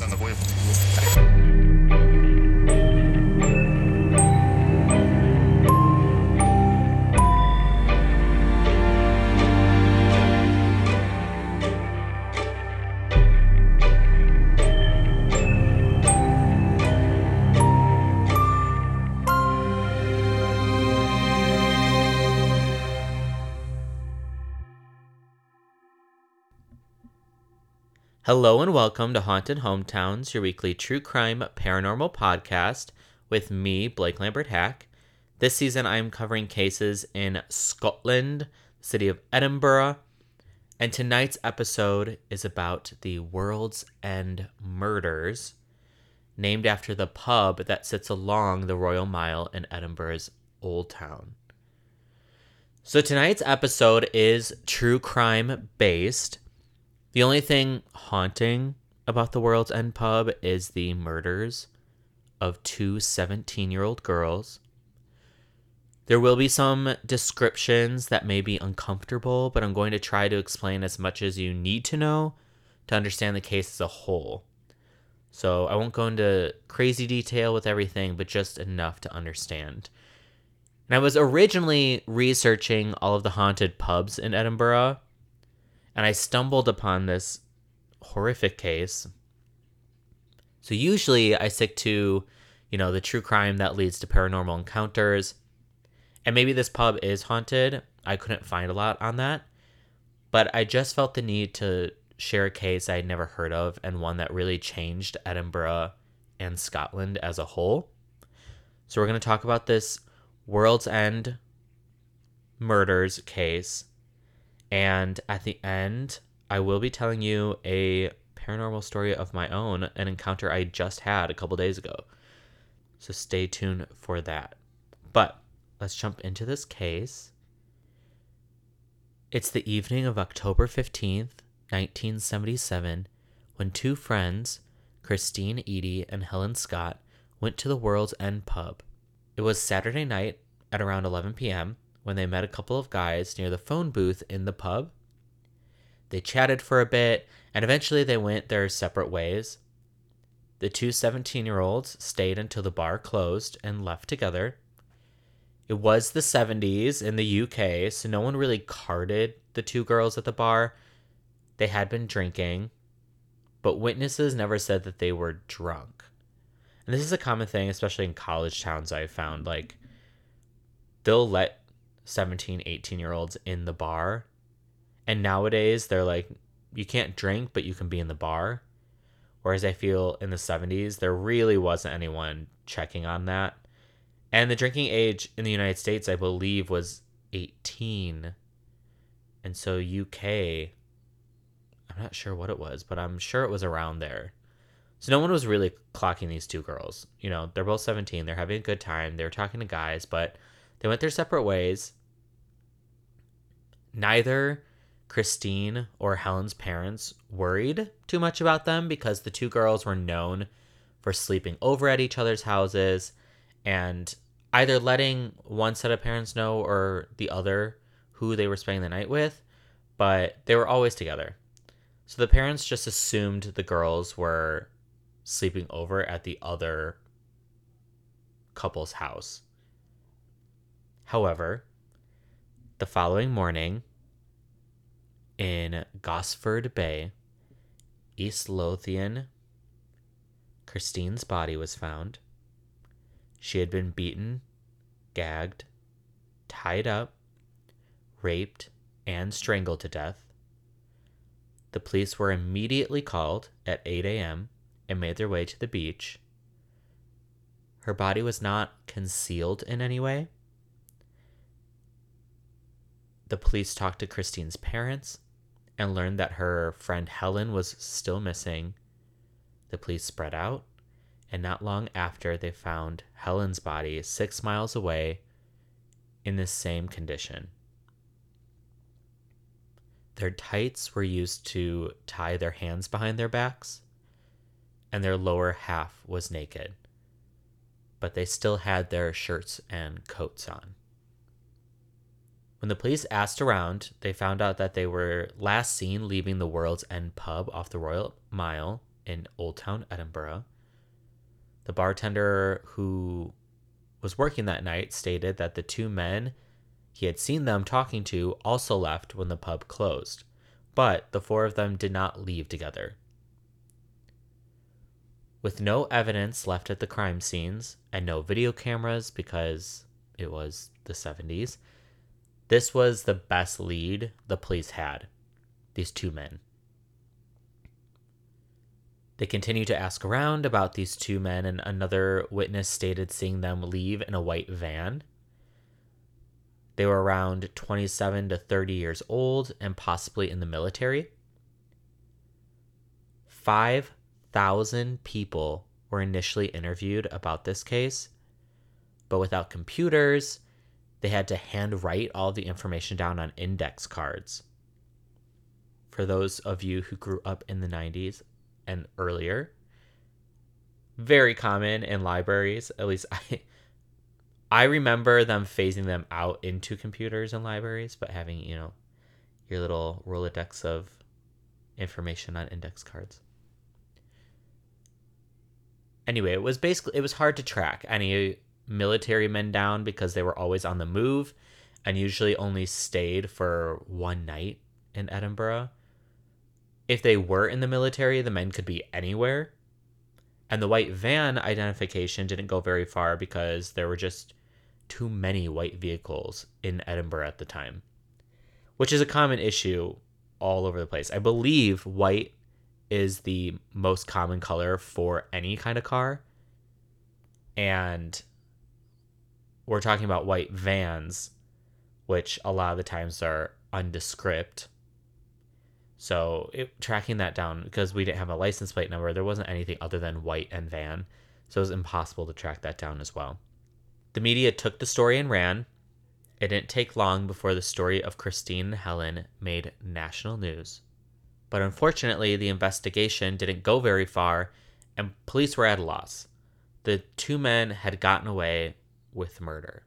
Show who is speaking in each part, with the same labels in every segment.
Speaker 1: Та нової.
Speaker 2: Hello and welcome to Haunted Hometowns, your weekly true crime paranormal podcast with me, Blake Lambert Hack. This season I am covering cases in Scotland, the city of Edinburgh, and tonight's episode is about the World's End murders, named after the pub that sits along the Royal Mile in Edinburgh's Old Town. So tonight's episode is true crime based. The only thing haunting about the World's End pub is the murders of two 17 year old girls. There will be some descriptions that may be uncomfortable, but I'm going to try to explain as much as you need to know to understand the case as a whole. So I won't go into crazy detail with everything, but just enough to understand. And I was originally researching all of the haunted pubs in Edinburgh and I stumbled upon this horrific case. So usually I stick to, you know, the true crime that leads to paranormal encounters. And maybe this pub is haunted. I couldn't find a lot on that. But I just felt the need to share a case I had never heard of and one that really changed Edinburgh and Scotland as a whole. So we're going to talk about this World's End murders case and at the end, I will be telling you a paranormal story of my own, an encounter I just had a couple days ago. So stay tuned for that. But let's jump into this case. It's the evening of October 15th, 1977, when two friends, Christine Eadie and Helen Scott, went to the World's End pub. It was Saturday night at around 11 p.m when they met a couple of guys near the phone booth in the pub. They chatted for a bit, and eventually they went their separate ways. The two 17 year olds stayed until the bar closed and left together. It was the 70s in the UK, so no one really carded the two girls at the bar. They had been drinking, but witnesses never said that they were drunk. And this is a common thing, especially in college towns, I've found. Like, they'll let 17, 18 year olds in the bar. And nowadays they're like, you can't drink, but you can be in the bar. Whereas I feel in the 70s, there really wasn't anyone checking on that. And the drinking age in the United States, I believe, was 18. And so UK, I'm not sure what it was, but I'm sure it was around there. So no one was really clocking these two girls. You know, they're both 17, they're having a good time, they're talking to guys, but they went their separate ways. Neither Christine or Helen's parents worried too much about them because the two girls were known for sleeping over at each other's houses and either letting one set of parents know or the other who they were spending the night with, but they were always together. So the parents just assumed the girls were sleeping over at the other couple's house. However, the following morning, in Gosford Bay, East Lothian, Christine's body was found. She had been beaten, gagged, tied up, raped, and strangled to death. The police were immediately called at 8 a.m. and made their way to the beach. Her body was not concealed in any way the police talked to Christine's parents and learned that her friend Helen was still missing. The police spread out, and not long after, they found Helen's body six miles away in the same condition. Their tights were used to tie their hands behind their backs, and their lower half was naked, but they still had their shirts and coats on. When the police asked around, they found out that they were last seen leaving the World's End pub off the Royal Mile in Old Town Edinburgh. The bartender who was working that night stated that the two men he had seen them talking to also left when the pub closed, but the four of them did not leave together. With no evidence left at the crime scenes and no video cameras because it was the 70s, this was the best lead the police had these two men. They continued to ask around about these two men, and another witness stated seeing them leave in a white van. They were around 27 to 30 years old and possibly in the military. 5,000 people were initially interviewed about this case, but without computers, they had to handwrite all the information down on index cards. For those of you who grew up in the 90s, and earlier. Very common in libraries. At least I I remember them phasing them out into computers and libraries, but having, you know, your little Rolodex of information on index cards. Anyway, it was basically it was hard to track any military men down because they were always on the move and usually only stayed for one night in Edinburgh if they were in the military, the men could be anywhere. And the white van identification didn't go very far because there were just too many white vehicles in Edinburgh at the time, which is a common issue all over the place. I believe white is the most common color for any kind of car. And we're talking about white vans, which a lot of the times are undescript so it, tracking that down because we didn't have a license plate number, there wasn't anything other than white and van. So it was impossible to track that down as well. The media took the story and ran. It didn't take long before the story of Christine and Helen made national news. But unfortunately, the investigation didn't go very far and police were at a loss. The two men had gotten away with murder.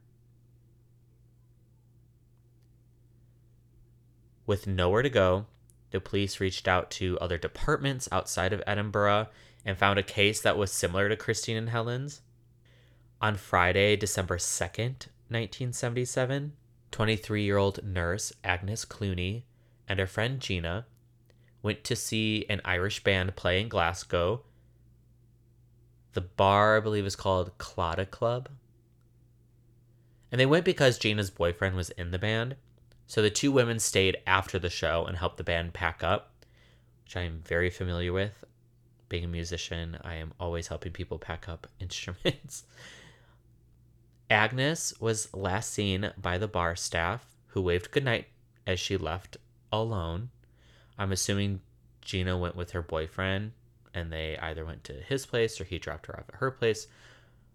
Speaker 2: With nowhere to go, the police reached out to other departments outside of Edinburgh and found a case that was similar to Christine and Helen's. On Friday, December 2nd, 1977, 23 year old nurse Agnes Clooney and her friend Gina went to see an Irish band play in Glasgow. The bar, I believe, is called Claddagh Club. And they went because Gina's boyfriend was in the band so the two women stayed after the show and helped the band pack up, which I am very familiar with. Being a musician, I am always helping people pack up instruments. Agnes was last seen by the bar staff, who waved goodnight as she left alone. I'm assuming Gina went with her boyfriend and they either went to his place or he dropped her off at her place.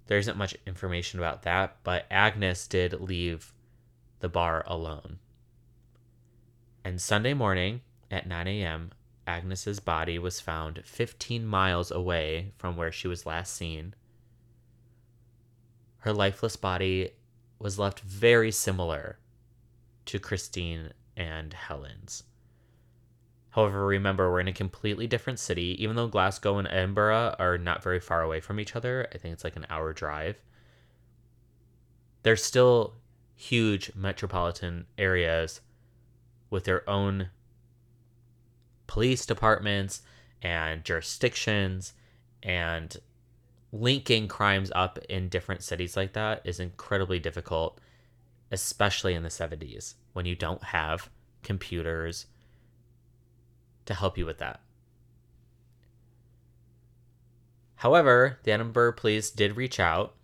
Speaker 2: There isn't much information about that, but Agnes did leave the bar alone. And Sunday morning at 9 a.m., Agnes's body was found 15 miles away from where she was last seen. Her lifeless body was left very similar to Christine and Helen's. However, remember, we're in a completely different city. Even though Glasgow and Edinburgh are not very far away from each other, I think it's like an hour drive. They're still huge metropolitan areas with their own police departments and jurisdictions and linking crimes up in different cities like that is incredibly difficult especially in the 70s when you don't have computers to help you with that however the edinburgh police did reach out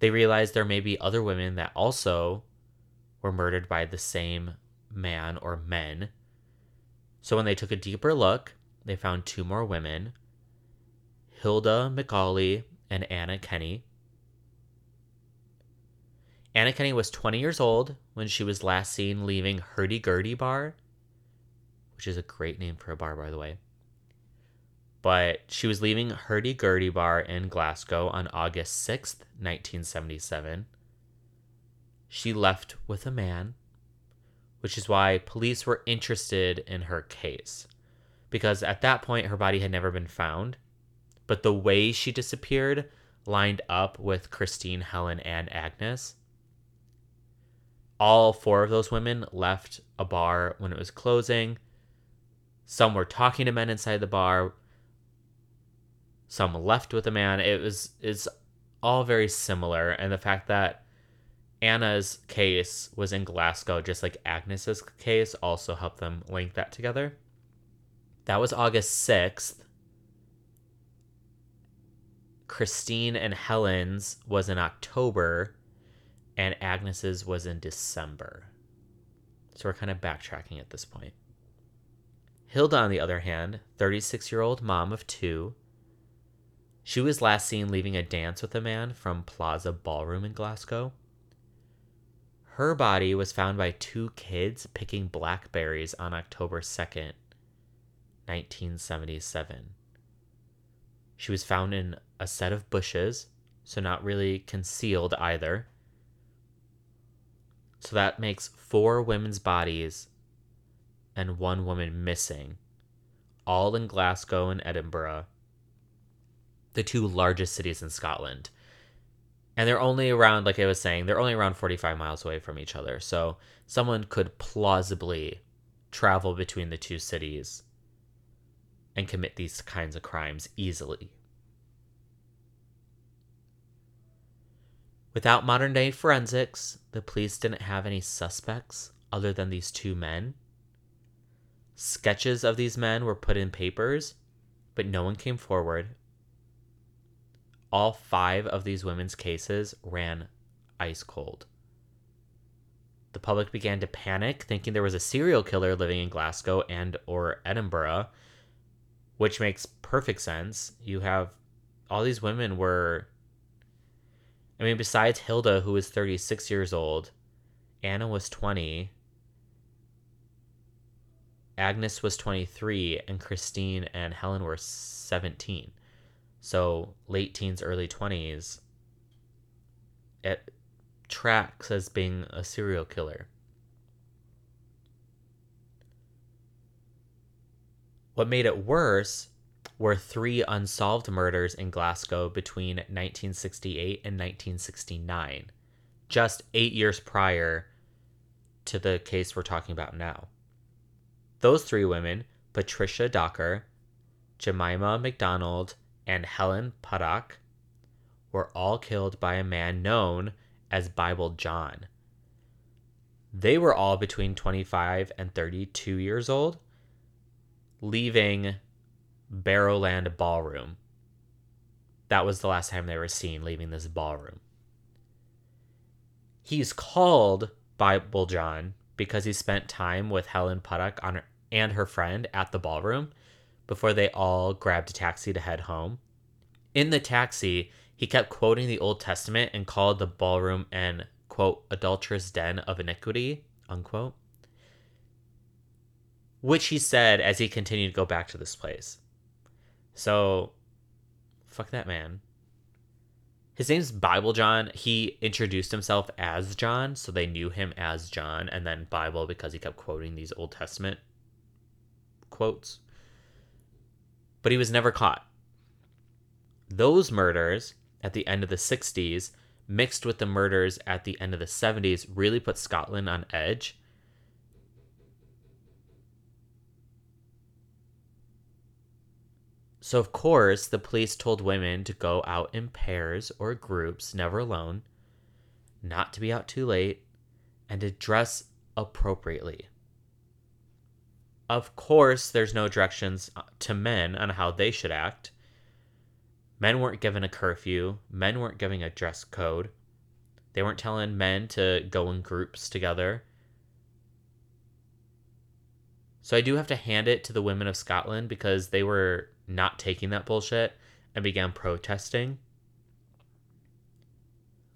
Speaker 2: they realized there may be other women that also were murdered by the same man or men. So when they took a deeper look, they found two more women Hilda McAulay and Anna Kenny. Anna Kenny was 20 years old when she was last seen leaving Hurdy Gurdy Bar, which is a great name for a bar, by the way. But she was leaving Hurdy Gurdy Bar in Glasgow on August 6th, 1977. She left with a man which is why police were interested in her case because at that point her body had never been found. But the way she disappeared lined up with Christine, Helen, and Agnes. All four of those women left a bar when it was closing. Some were talking to men inside the bar. Some left with a man. It was it's all very similar, and the fact that Anna's case was in Glasgow, just like Agnes's case, also helped them link that together. That was August 6th. Christine and Helen's was in October, and Agnes's was in December. So we're kind of backtracking at this point. Hilda, on the other hand, 36 year old mom of two, she was last seen leaving a dance with a man from Plaza Ballroom in Glasgow. Her body was found by two kids picking blackberries on October 2nd, 1977. She was found in a set of bushes, so not really concealed either. So that makes four women's bodies and one woman missing, all in Glasgow and Edinburgh, the two largest cities in Scotland. And they're only around like i was saying they're only around 45 miles away from each other. So someone could plausibly travel between the two cities and commit these kinds of crimes easily. Without modern day forensics the police didn't have any suspects other than these two men sketches of these men were put in papers but no one came forward all five of these women's cases ran ice cold. The public began to panic, thinking there was a serial killer living in Glasgow and or Edinburgh, which makes perfect sense. You have all these women were I mean besides Hilda who was 36 years old, Anna was 20, Agnes was 23 and Christine and Helen were 17. So late teens, early 20s, it tracks as being a serial killer. What made it worse were three unsolved murders in Glasgow between 1968 and 1969, just eight years prior to the case we're talking about now. Those three women, Patricia Docker, Jemima McDonald, and Helen Puttock were all killed by a man known as Bible John. They were all between 25 and 32 years old, leaving Barrowland Ballroom. That was the last time they were seen leaving this ballroom. He's called Bible John because he spent time with Helen Puttock on her, and her friend at the ballroom before they all grabbed a taxi to head home. In the taxi, he kept quoting the Old Testament and called the ballroom an, quote, adulterous den of iniquity, unquote. Which he said as he continued to go back to this place. So, fuck that man. His name's Bible John. He introduced himself as John, so they knew him as John, and then Bible because he kept quoting these Old Testament quotes but he was never caught. Those murders at the end of the 60s, mixed with the murders at the end of the 70s, really put Scotland on edge. So, of course, the police told women to go out in pairs or groups, never alone, not to be out too late, and to dress appropriately. Of course, there's no directions uh, to men on how they should act. Men weren't given a curfew, men weren't giving a dress code. They weren't telling men to go in groups together. So I do have to hand it to the women of Scotland because they were not taking that bullshit and began protesting,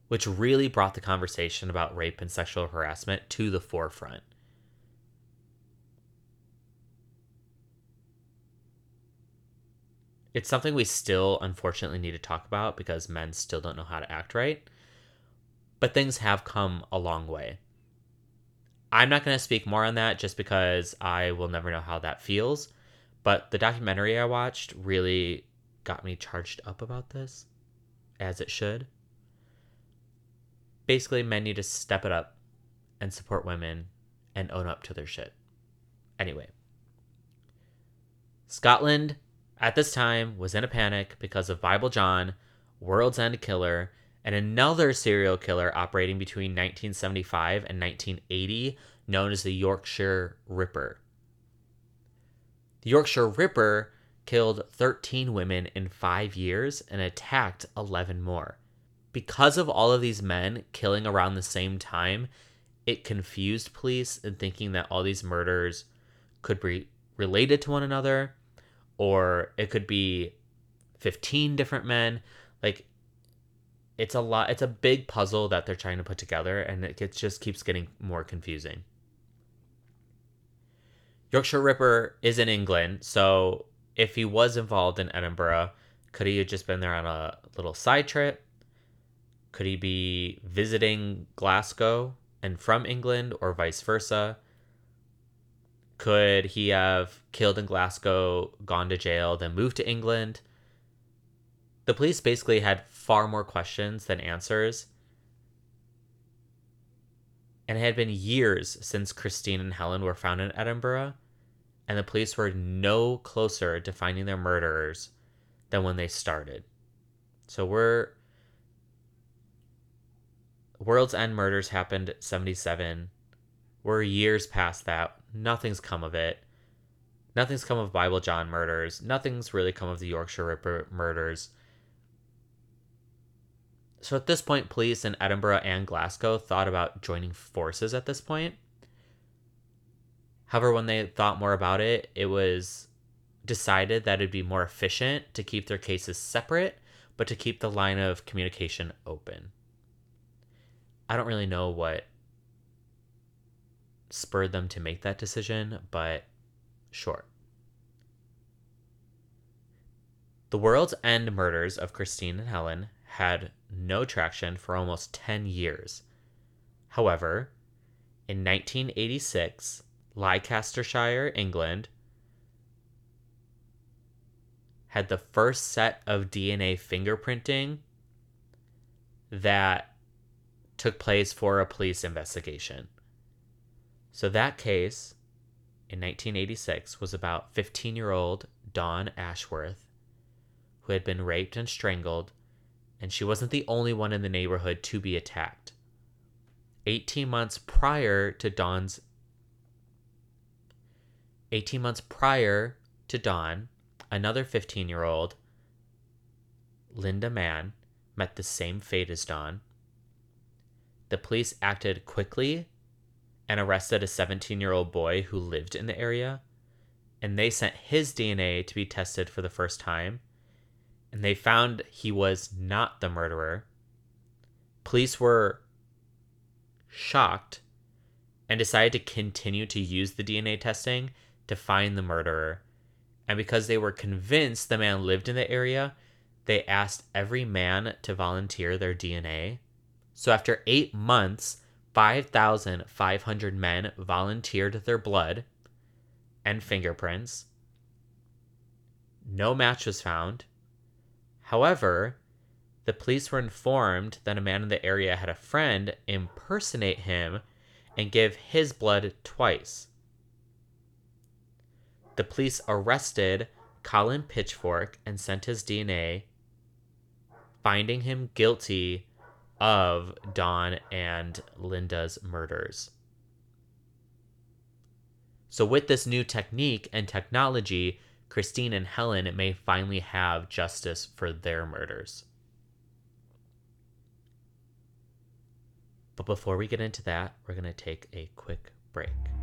Speaker 2: which really brought the conversation about rape and sexual harassment to the forefront. It's something we still unfortunately need to talk about because men still don't know how to act right. But things have come a long way. I'm not going to speak more on that just because I will never know how that feels. But the documentary I watched really got me charged up about this, as it should. Basically, men need to step it up and support women and own up to their shit. Anyway, Scotland at this time was in a panic because of Bible John, World's End Killer, and another serial killer operating between 1975 and 1980 known as the Yorkshire Ripper. The Yorkshire Ripper killed 13 women in five years and attacked 11 more. Because of all of these men killing around the same time, it confused police in thinking that all these murders could be related to one another or it could be 15 different men. Like, it's a lot, it's a big puzzle that they're trying to put together, and it gets, just keeps getting more confusing. Yorkshire Ripper is in England, so if he was involved in Edinburgh, could he have just been there on a little side trip? Could he be visiting Glasgow and from England, or vice versa? Could he have killed in Glasgow, gone to jail, then moved to England? The police basically had far more questions than answers. And it had been years since Christine and Helen were found in Edinburgh, and the police were no closer to finding their murderers than when they started. So we're World's End murders happened 77. We're years past that. Nothing's come of it. Nothing's come of Bible John murders. Nothing's really come of the Yorkshire Ripper murders. So at this point, police in Edinburgh and Glasgow thought about joining forces at this point. However, when they thought more about it, it was decided that it'd be more efficient to keep their cases separate, but to keep the line of communication open. I don't really know what spurred them to make that decision, but sure. The World's End murders of Christine and Helen had no traction for almost 10 years. However, in 1986, Leicestershire, England, had the first set of DNA fingerprinting that took place for a police investigation. So that case in 1986 was about 15 year old Dawn Ashworth, who had been raped and strangled, and she wasn't the only one in the neighborhood to be attacked. 18 months prior to Dawn's 18 months prior to Dawn, another 15 year old, Lynda Mann, met the same fate as Dawn the police acted quickly and arrested a 17 year old boy who lived in the area. And they sent his DNA to be tested for the first time. And they found he was not the murderer. Police were shocked and decided to continue to use the DNA testing to find the murderer. And because they were convinced the man lived in the area, they asked every man to volunteer their DNA so after eight months, 5,500 men volunteered their blood and fingerprints. No match was found. However, the police were informed that a man in the area had a friend impersonate him and give his blood twice. The police arrested Colin Pitchfork and sent his DNA, finding him guilty of Dawn and Linda's murders. So, with this new technique and technology, Christine and Helen may finally have justice for their murders. But before we get into that, we're going to take a quick break.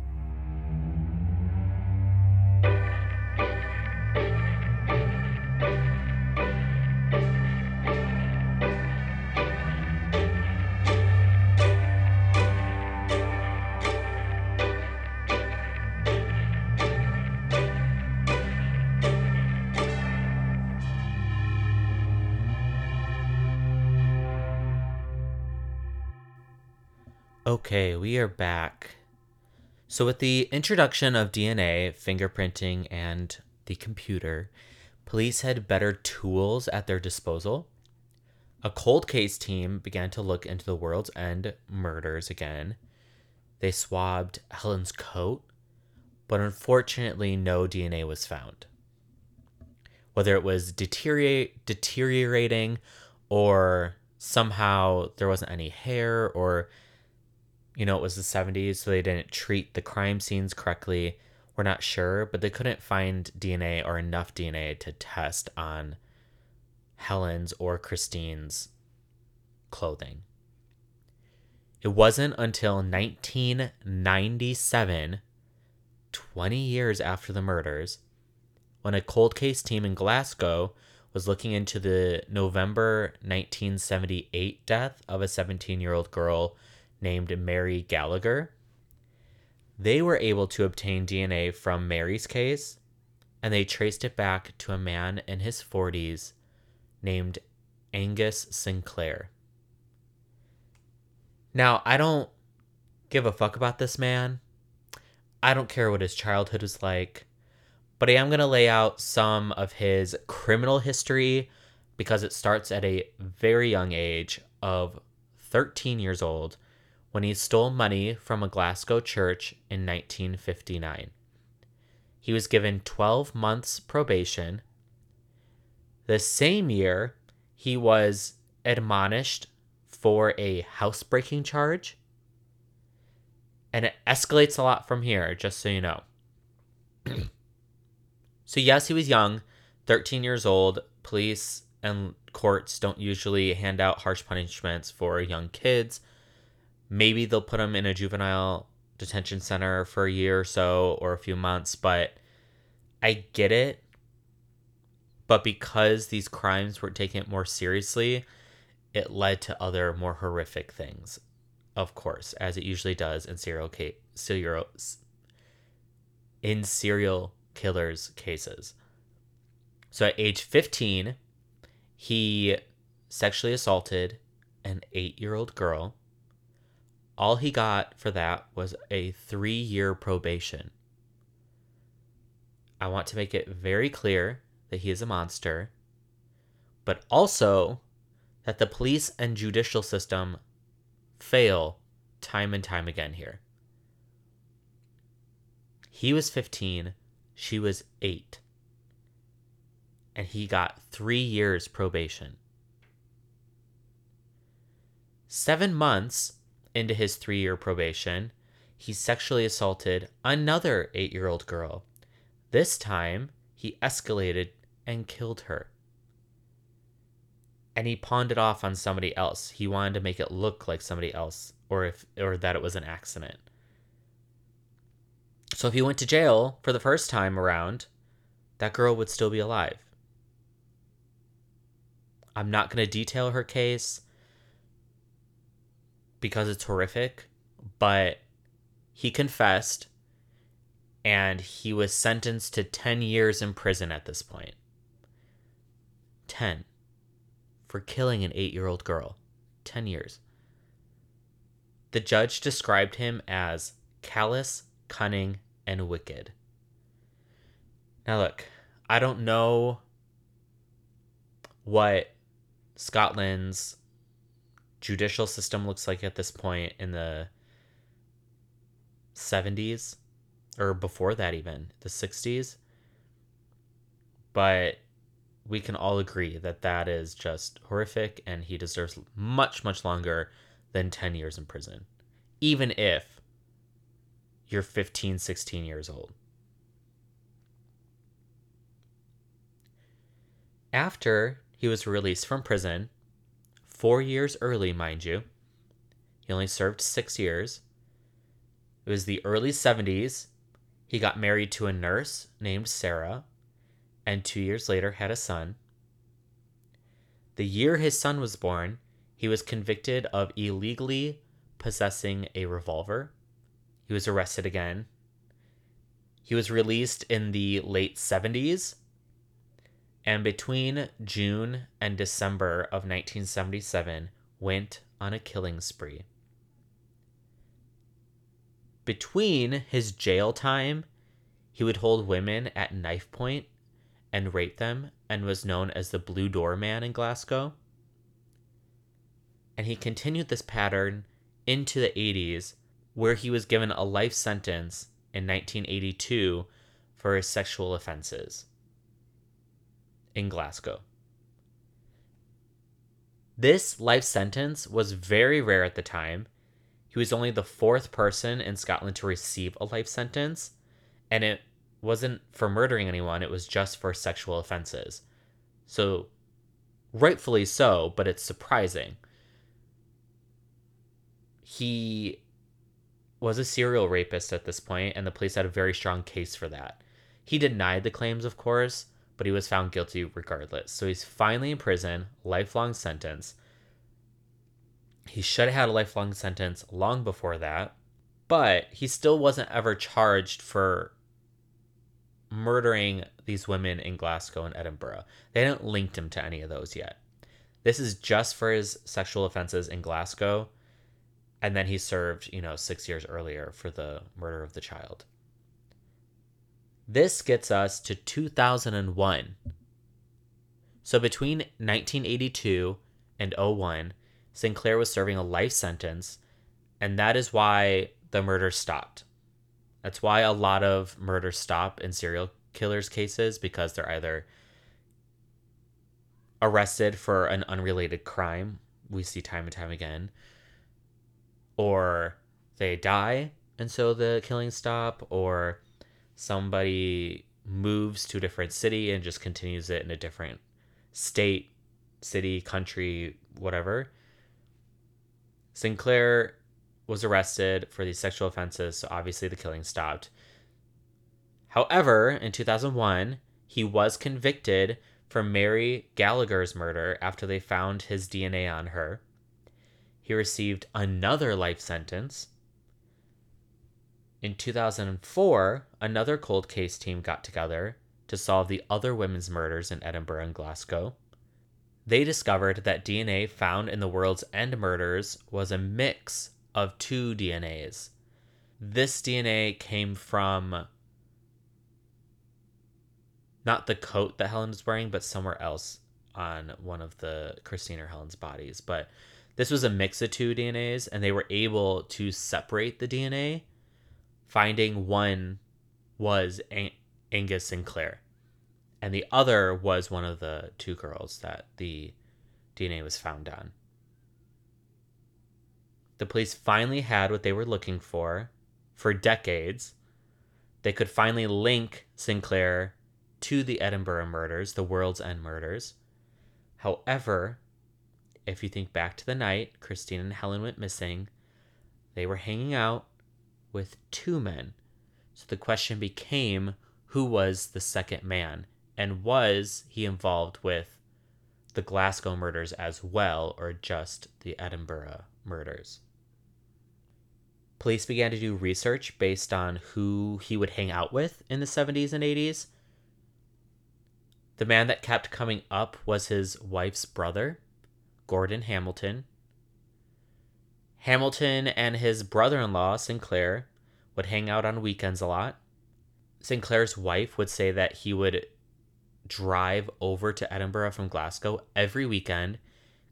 Speaker 2: Okay, we are back. So, with the introduction of DNA, fingerprinting, and the computer, police had better tools at their disposal. A cold case team began to look into the World's End murders again. They swabbed Helen's coat, but unfortunately, no DNA was found. Whether it was deteriorate, deteriorating or somehow there wasn't any hair or you know it was the 70s so they didn't treat the crime scenes correctly. We're not sure but they couldn't find dna or enough dna to test on helen's or christine's clothing. It wasn't until 1997 20 years after the murders when a cold case team in glasgow was looking into the November 1978 death of a 17 year old girl named Mary Gallagher. They were able to obtain DNA from Mary's case and they traced it back to a man in his 40s named Angus Sinclair. Now, I don't give a fuck about this man. I don't care what his childhood was like but I am going to lay out some of his criminal history because it starts at a very young age of 13 years old when he stole money from a Glasgow church in 1959. He was given 12 months probation. The same year, he was admonished for a housebreaking charge. And it escalates a lot from here, just so you know. So, yes, he was young, 13 years old. Police and courts don't usually hand out harsh punishments for young kids. Maybe they'll put him in a juvenile detention center for a year or so or a few months, but I get it. But because these crimes were taken more seriously, it led to other more horrific things, of course, as it usually does in serial case, serial in serial killers' cases. So at age 15, he sexually assaulted an eight year old girl. All he got for that was a three year probation. I want to make it very clear that he is a monster, but also that the police and judicial system fail time and time again here. He was 15 she was eight. And he got three years probation. Seven months into his three year probation, he sexually assaulted another eight year old girl. This time, he escalated and killed her. And he pawned it off on somebody else. He wanted to make it look like somebody else or if or that it was an accident. So if he went to jail for the first time around, that girl would still be alive. I'm not going to detail her case because it's horrific, but he confessed and he was sentenced to 10 years in prison at this point. 10 for killing an 8-year-old girl. 10 years. The judge described him as callous, cunning, and wicked. Now, look, I don't know what Scotland's judicial system looks like at this point in the 70s or before that, even the 60s. But we can all agree that that is just horrific and he deserves much, much longer than 10 years in prison, even if you're 15, 16 years old. After he was released from prison, four years early, mind you, he only served six years. It was the early 70s. He got married to a nurse named Sarah, and two years later had a son. The year his son was born, he was convicted of illegally possessing a revolver he was arrested again. He was released in the late 70s. And between June and December of 1977, went on a killing spree. Between his jail time, he would hold women at knife point and rape them and was known as the Blue Door Man in Glasgow. And he continued this pattern into the 80s, where he was given a life sentence in 1982 for his sexual offenses in Glasgow. This life sentence was very rare at the time. He was only the fourth person in Scotland to receive a life sentence, and it wasn't for murdering anyone, it was just for sexual offenses. So, rightfully so, but it's surprising. He was a serial rapist at this point, and the police had a very strong case for that. He denied the claims, of course, but he was found guilty regardless. So he's finally in prison, lifelong sentence. He should have had a lifelong sentence long before that, but he still wasn't ever charged for murdering these women in Glasgow and Edinburgh. They did not link him to any of those yet. This is just for his sexual offenses in Glasgow, and then he served, you know, six years earlier for the murder of the child. This gets us to 2001. So between 1982 and 01, Sinclair was serving a life sentence, and that is why the murder stopped. That's why a lot of murders stop in serial killers cases because they're either arrested for an unrelated crime, we see time and time again, or they die and so the killings stop, or somebody moves to a different city and just continues it in a different state, city, country, whatever. Sinclair was arrested for these sexual offenses, so obviously the killing stopped. However, in 2001, he was convicted for Mary Gallagher's murder after they found his DNA on her. He received another life sentence in 2004, another cold case team got together to solve the other women's murders in Edinburgh and Glasgow. They discovered that DNA found in the World's End murders was a mix of two DNAs. This DNA came from not the coat that Helen was wearing, but somewhere else on one of the Christine or Helen's bodies. But this was a mix of two DNAs, and they were able to separate the DNA finding one was An- Angus Sinclair, and the other was one of the two girls that the DNA was found on. The police finally had what they were looking for for decades. They could finally link Sinclair to the Edinburgh murders, the World's End murders. However, if you think back to the night Christine and Helen went missing, they were hanging out with two men. So the question became who was the second man? And was he involved with the Glasgow murders as well, or just the Edinburgh murders? Police began to do research based on who he would hang out with in the 70s and 80s. The man that kept coming up was his wife's brother, Gordon Hamilton, Hamilton and his brother in law, Sinclair, would hang out on weekends a lot. Sinclair's wife would say that he would drive over to Edinburgh from Glasgow every weekend,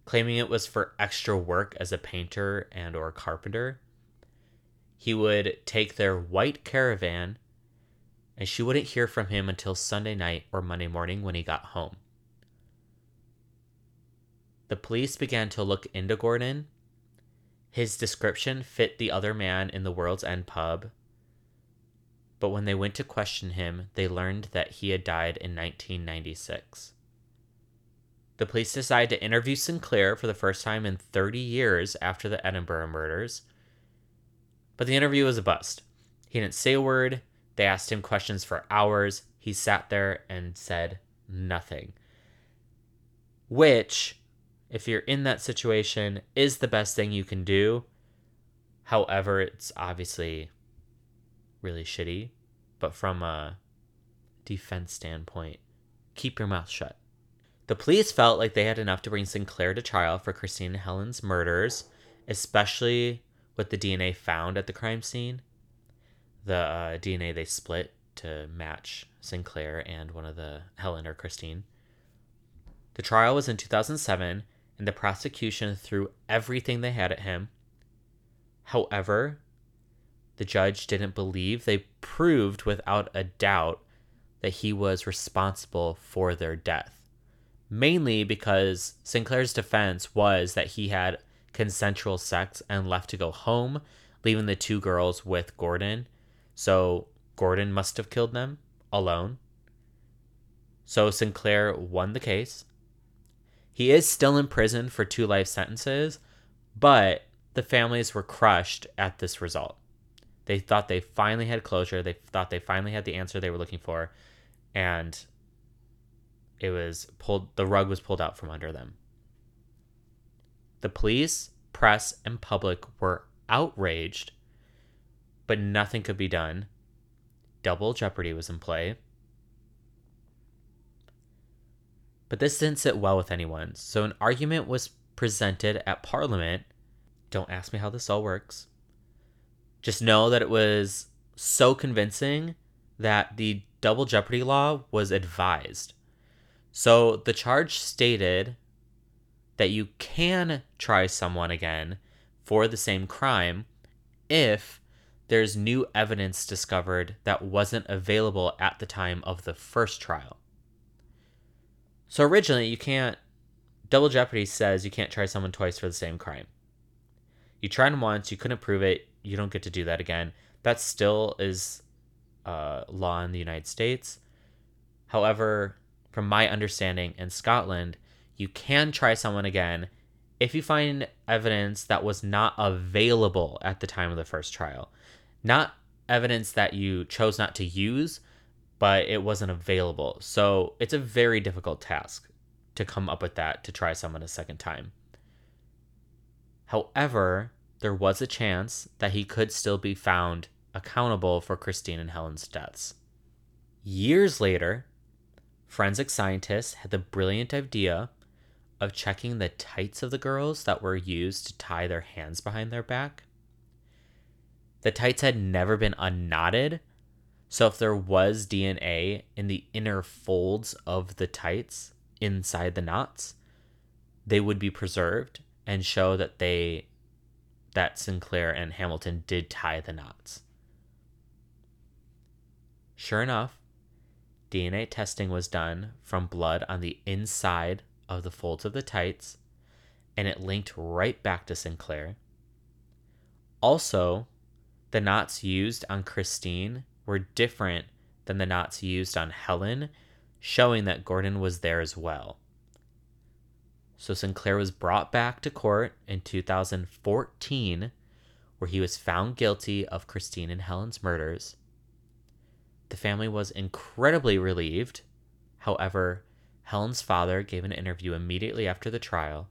Speaker 2: claiming it was for extra work as a painter and or carpenter. He would take their white caravan and she wouldn't hear from him until Sunday night or Monday morning when he got home. The police began to look into Gordon his description fit the other man in the World's End pub, but when they went to question him, they learned that he had died in 1996. The police decided to interview Sinclair for the first time in 30 years after the Edinburgh murders, but the interview was a bust. He didn't say a word. They asked him questions for hours. He sat there and said nothing. Which if you're in that situation, is the best thing you can do. However, it's obviously really shitty, but from a defense standpoint, keep your mouth shut. The police felt like they had enough to bring Sinclair to trial for Christine and Helen's murders, especially with the DNA found at the crime scene. The uh, DNA they split to match Sinclair and one of the Helen or Christine. The trial was in 2007, and the prosecution threw everything they had at him. However, the judge didn't believe they proved without a doubt that he was responsible for their death. Mainly because Sinclair's defense was that he had consensual sex and left to go home, leaving the two girls with Gordon. So Gordon must have killed them alone. So Sinclair won the case. He is still in prison for two life sentences, but the families were crushed at this result. They thought they finally had closure. They thought they finally had the answer they were looking for, and it was pulled. The rug was pulled out from under them. The police, press, and public were outraged, but nothing could be done. Double jeopardy was in play. But this didn't sit well with anyone, so an argument was presented at Parliament. Don't ask me how this all works. Just know that it was so convincing that the double jeopardy law was advised. So the charge stated that you can try someone again for the same crime if there's new evidence discovered that wasn't available at the time of the first trial. So originally, you can't. Double Jeopardy says you can't try someone twice for the same crime. You tried them once, you couldn't prove it, you don't get to do that again. That still is uh, law in the United States. However, from my understanding in Scotland, you can try someone again if you find evidence that was not available at the time of the first trial. Not evidence that you chose not to use, but it wasn't available. So it's a very difficult task to come up with that to try someone a second time. However, there was a chance that he could still be found accountable for Christine and Helen's deaths. Years later, forensic scientists had the brilliant idea of checking the tights of the girls that were used to tie their hands behind their back. The tights had never been unknotted, so if there was DNA in the inner folds of the tights inside the knots, they would be preserved and show that they that Sinclair and Hamilton did tie the knots. Sure enough, DNA testing was done from blood on the inside of the folds of the tights, and it linked right back to Sinclair. Also, the knots used on Christine were different than the knots used on Helen, showing that Gordon was there as well. So Sinclair was brought back to court in 2014, where he was found guilty of Christine and Helen's murders. The family was incredibly relieved. However, Helen's father gave an interview immediately after the trial,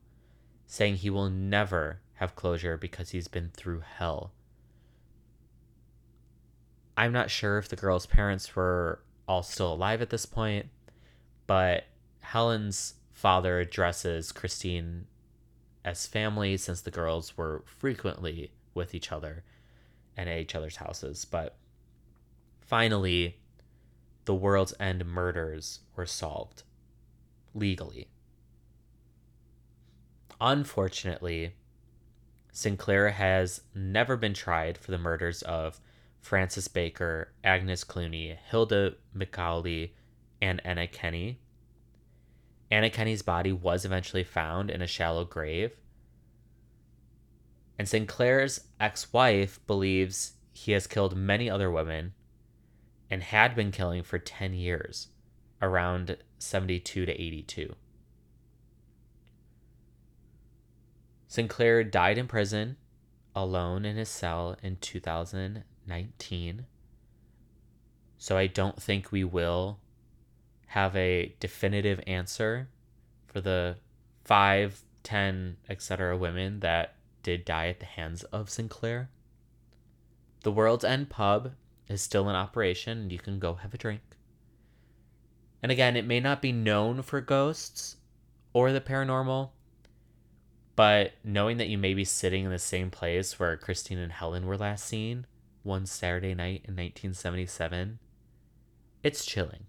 Speaker 2: saying he will never have closure because he's been through hell I'm not sure if the girl's parents were all still alive at this point, but Helen's father addresses Christine as family since the girls were frequently with each other and at each other's houses. But finally, the World's End murders were solved legally. Unfortunately, Sinclair has never been tried for the murders of Frances Barker, Agnes Cooney, Hilda McAulay, and Anna Kenny. Anna Kenny's body was eventually found in a shallow grave. And Sinclair's ex wife believes he has killed many other women and had been killing for 10 years, around 72 to 82. Sinclair died in prison alone in his cell in 2000 19. So I don't think we will have a definitive answer for the 5, 10, etc. women that did die at the hands of Sinclair. The World's End pub is still in operation and you can go have a drink. And again, it may not be known for ghosts or the paranormal, but knowing that you may be sitting in the same place where Christine and Helen were last seen one Saturday night in 1977 it's chilling.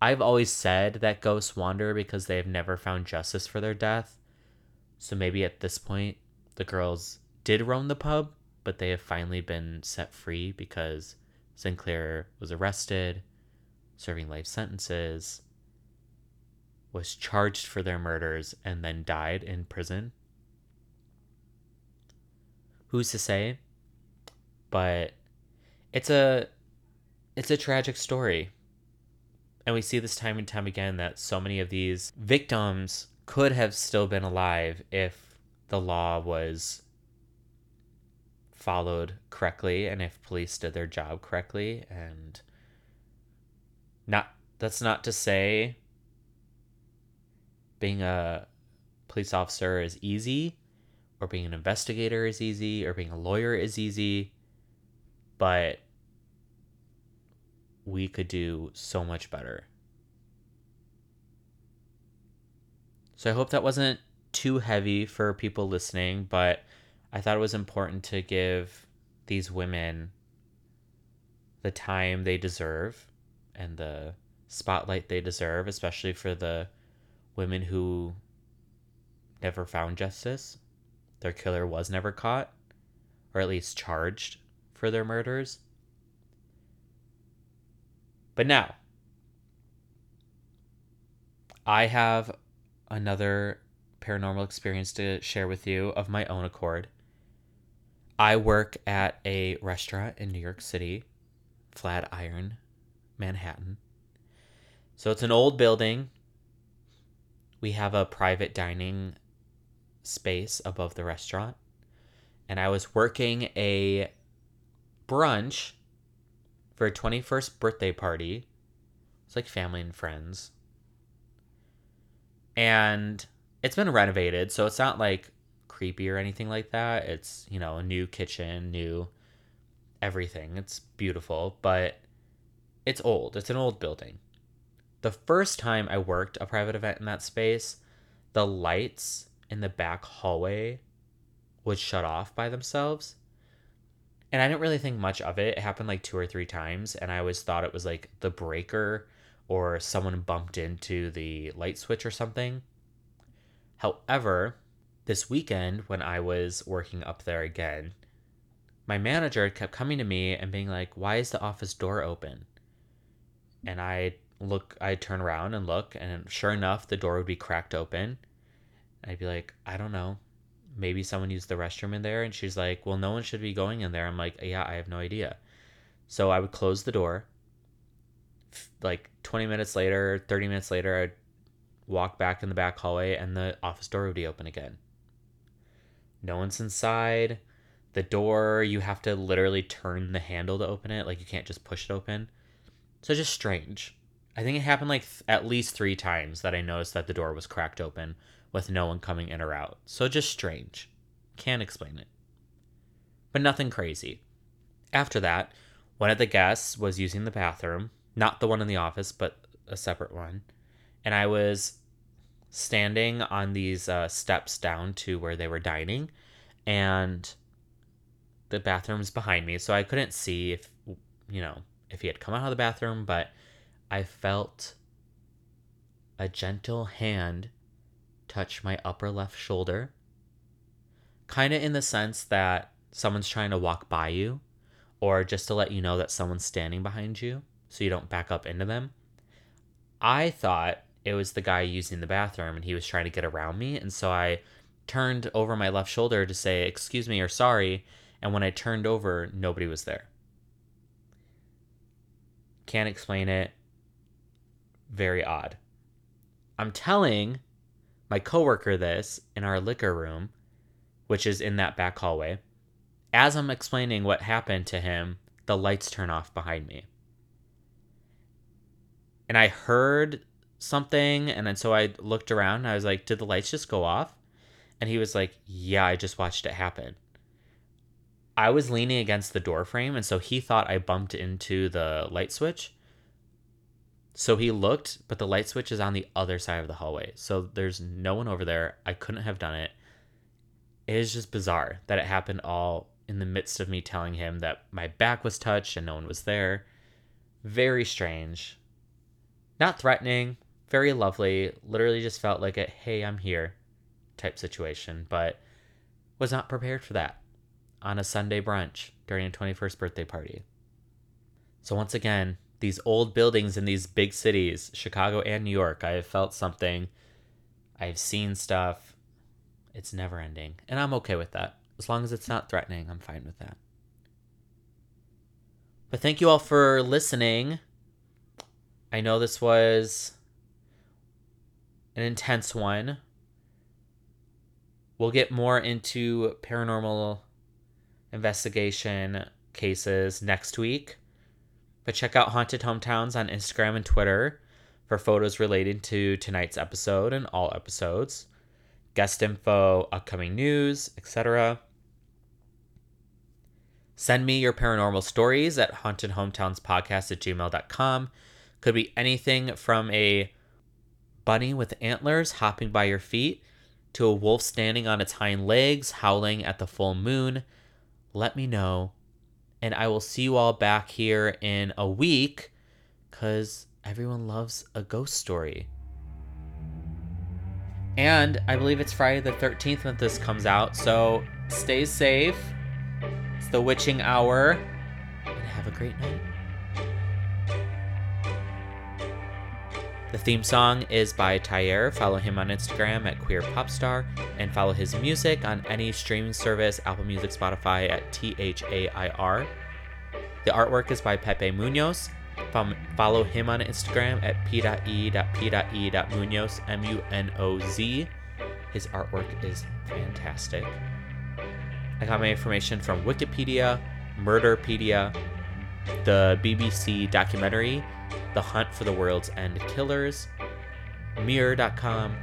Speaker 2: I've always said that ghosts wander because they have never found justice for their death. So maybe at this point, the girls did roam the pub, but they have finally been set free because Sinclair was arrested, serving life sentences, was charged for their murders, and then died in prison. Who's to say? But it's a it's a tragic story. And we see this time and time again that so many of these victims could have still been alive if the law was followed correctly and if police did their job correctly and not that's not to say being a police officer is easy or being an investigator is easy or being a lawyer is easy but we could do so much better. So I hope that wasn't too heavy for people listening, but I thought it was important to give these women the time they deserve and the spotlight they deserve, especially for the women who never found justice. Their killer was never caught, or at least charged for their murders. But now, I have another paranormal experience to share with you of my own accord. I work at a restaurant in New York City, Flatiron, Manhattan. So it's an old building. We have a private dining space above the restaurant. And I was working a brunch for a 21st birthday party. It's like family and friends. And it's been renovated, so it's not like creepy or anything like that. It's, you know, a new kitchen, new everything. It's beautiful, but it's old. It's an old building. The first time I worked a private event in that space, the lights in the back hallway would shut off by themselves and I didn't really think much of it. It happened like two or three times, and I always thought it was like the breaker or someone bumped into the light switch or something. However, this weekend when I was working up there again, my manager kept coming to me and being like, "Why is the office door open?" And I look, I turn around and look, and sure enough, the door would be cracked open. I'd be like, "I don't know maybe someone used the restroom in there and she's like well no one should be going in there. I'm like yeah i have no idea. So i would close the door. Like 20 minutes later 30 minutes later i'd walk back in the back hallway and the office door would be open again. No one's inside. The door you have to literally turn the handle to open it. Like you can't just push it open. So just strange. I think it happened like th- at least three times that i noticed that the door was cracked open with no one coming in or out. So just strange. Can't explain it. But nothing crazy. After that, one of the guests was using the bathroom, not the one in the office, but a separate one. And I was standing on these uh, steps down to where they were dining, and the bathroom's behind me, so I couldn't see if, you know, if he had come out of the bathroom, but I felt a gentle hand touch my upper left shoulder. Kind of in the sense that someone's trying to walk by you, or just to let you know that someone's standing behind you so you don't back up into them. I thought it was the guy using the bathroom and he was trying to get around me. And so I turned over my left shoulder to say, Excuse me or sorry. And when I turned over, nobody was there. Can't explain it. Very odd. I'm telling my coworker this in our liquor room, which is in that back hallway. As I'm explaining what happened to him, the lights turn off behind me. And I heard something, and then so I looked around and I was like, Did the lights just go off? And he was like, Yeah, I just watched it happen. I was leaning against the door frame, and so he thought I bumped into the light switch. So he looked, but the light switch is on the other side of the hallway. So there's no one over there. I couldn't have done it. It is just bizarre that it happened all in the midst of me telling him that my back was touched and no one was there. Very strange. Not threatening, very lovely. Literally just felt like a hey, I'm here type situation, but was not prepared for that on a Sunday brunch during a 21st birthday party. So, once again, these old buildings in these big cities, Chicago and New York, I have felt something. I've seen stuff. It's never ending. And I'm okay with that. As long as it's not threatening, I'm fine with that. But thank you all for listening. I know this was an intense one. We'll get more into paranormal investigation cases next week. But check out Haunted Hometowns on Instagram and Twitter for photos related to tonight's episode and all episodes, guest info, upcoming news, etc. Send me your paranormal stories at hauntedhometownspodcast at gmail.com. Could be anything from a bunny with antlers hopping by your feet to a wolf standing on its hind legs howling at the full moon. Let me know. And I will see you all back here in a week because everyone loves a ghost story. And I believe it's Friday the 13th when this comes out. So stay safe. It's the witching hour. And have a great night. The theme song is by Thair. Follow him on Instagram at Queer Popstar and follow his music on any streaming service, Apple Music, Spotify at T H A I R. The artwork is by Pepe Munoz. Follow him on Instagram at p.e.p.e.munoz, M U N O Z. His artwork is fantastic. I got my information from Wikipedia, Murderpedia, the BBC documentary, The Hunt for the World's End Killers, Mirror.com,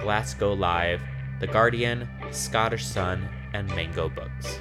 Speaker 2: Glasgow Live, The Guardian, Scottish Sun, and Mango Books.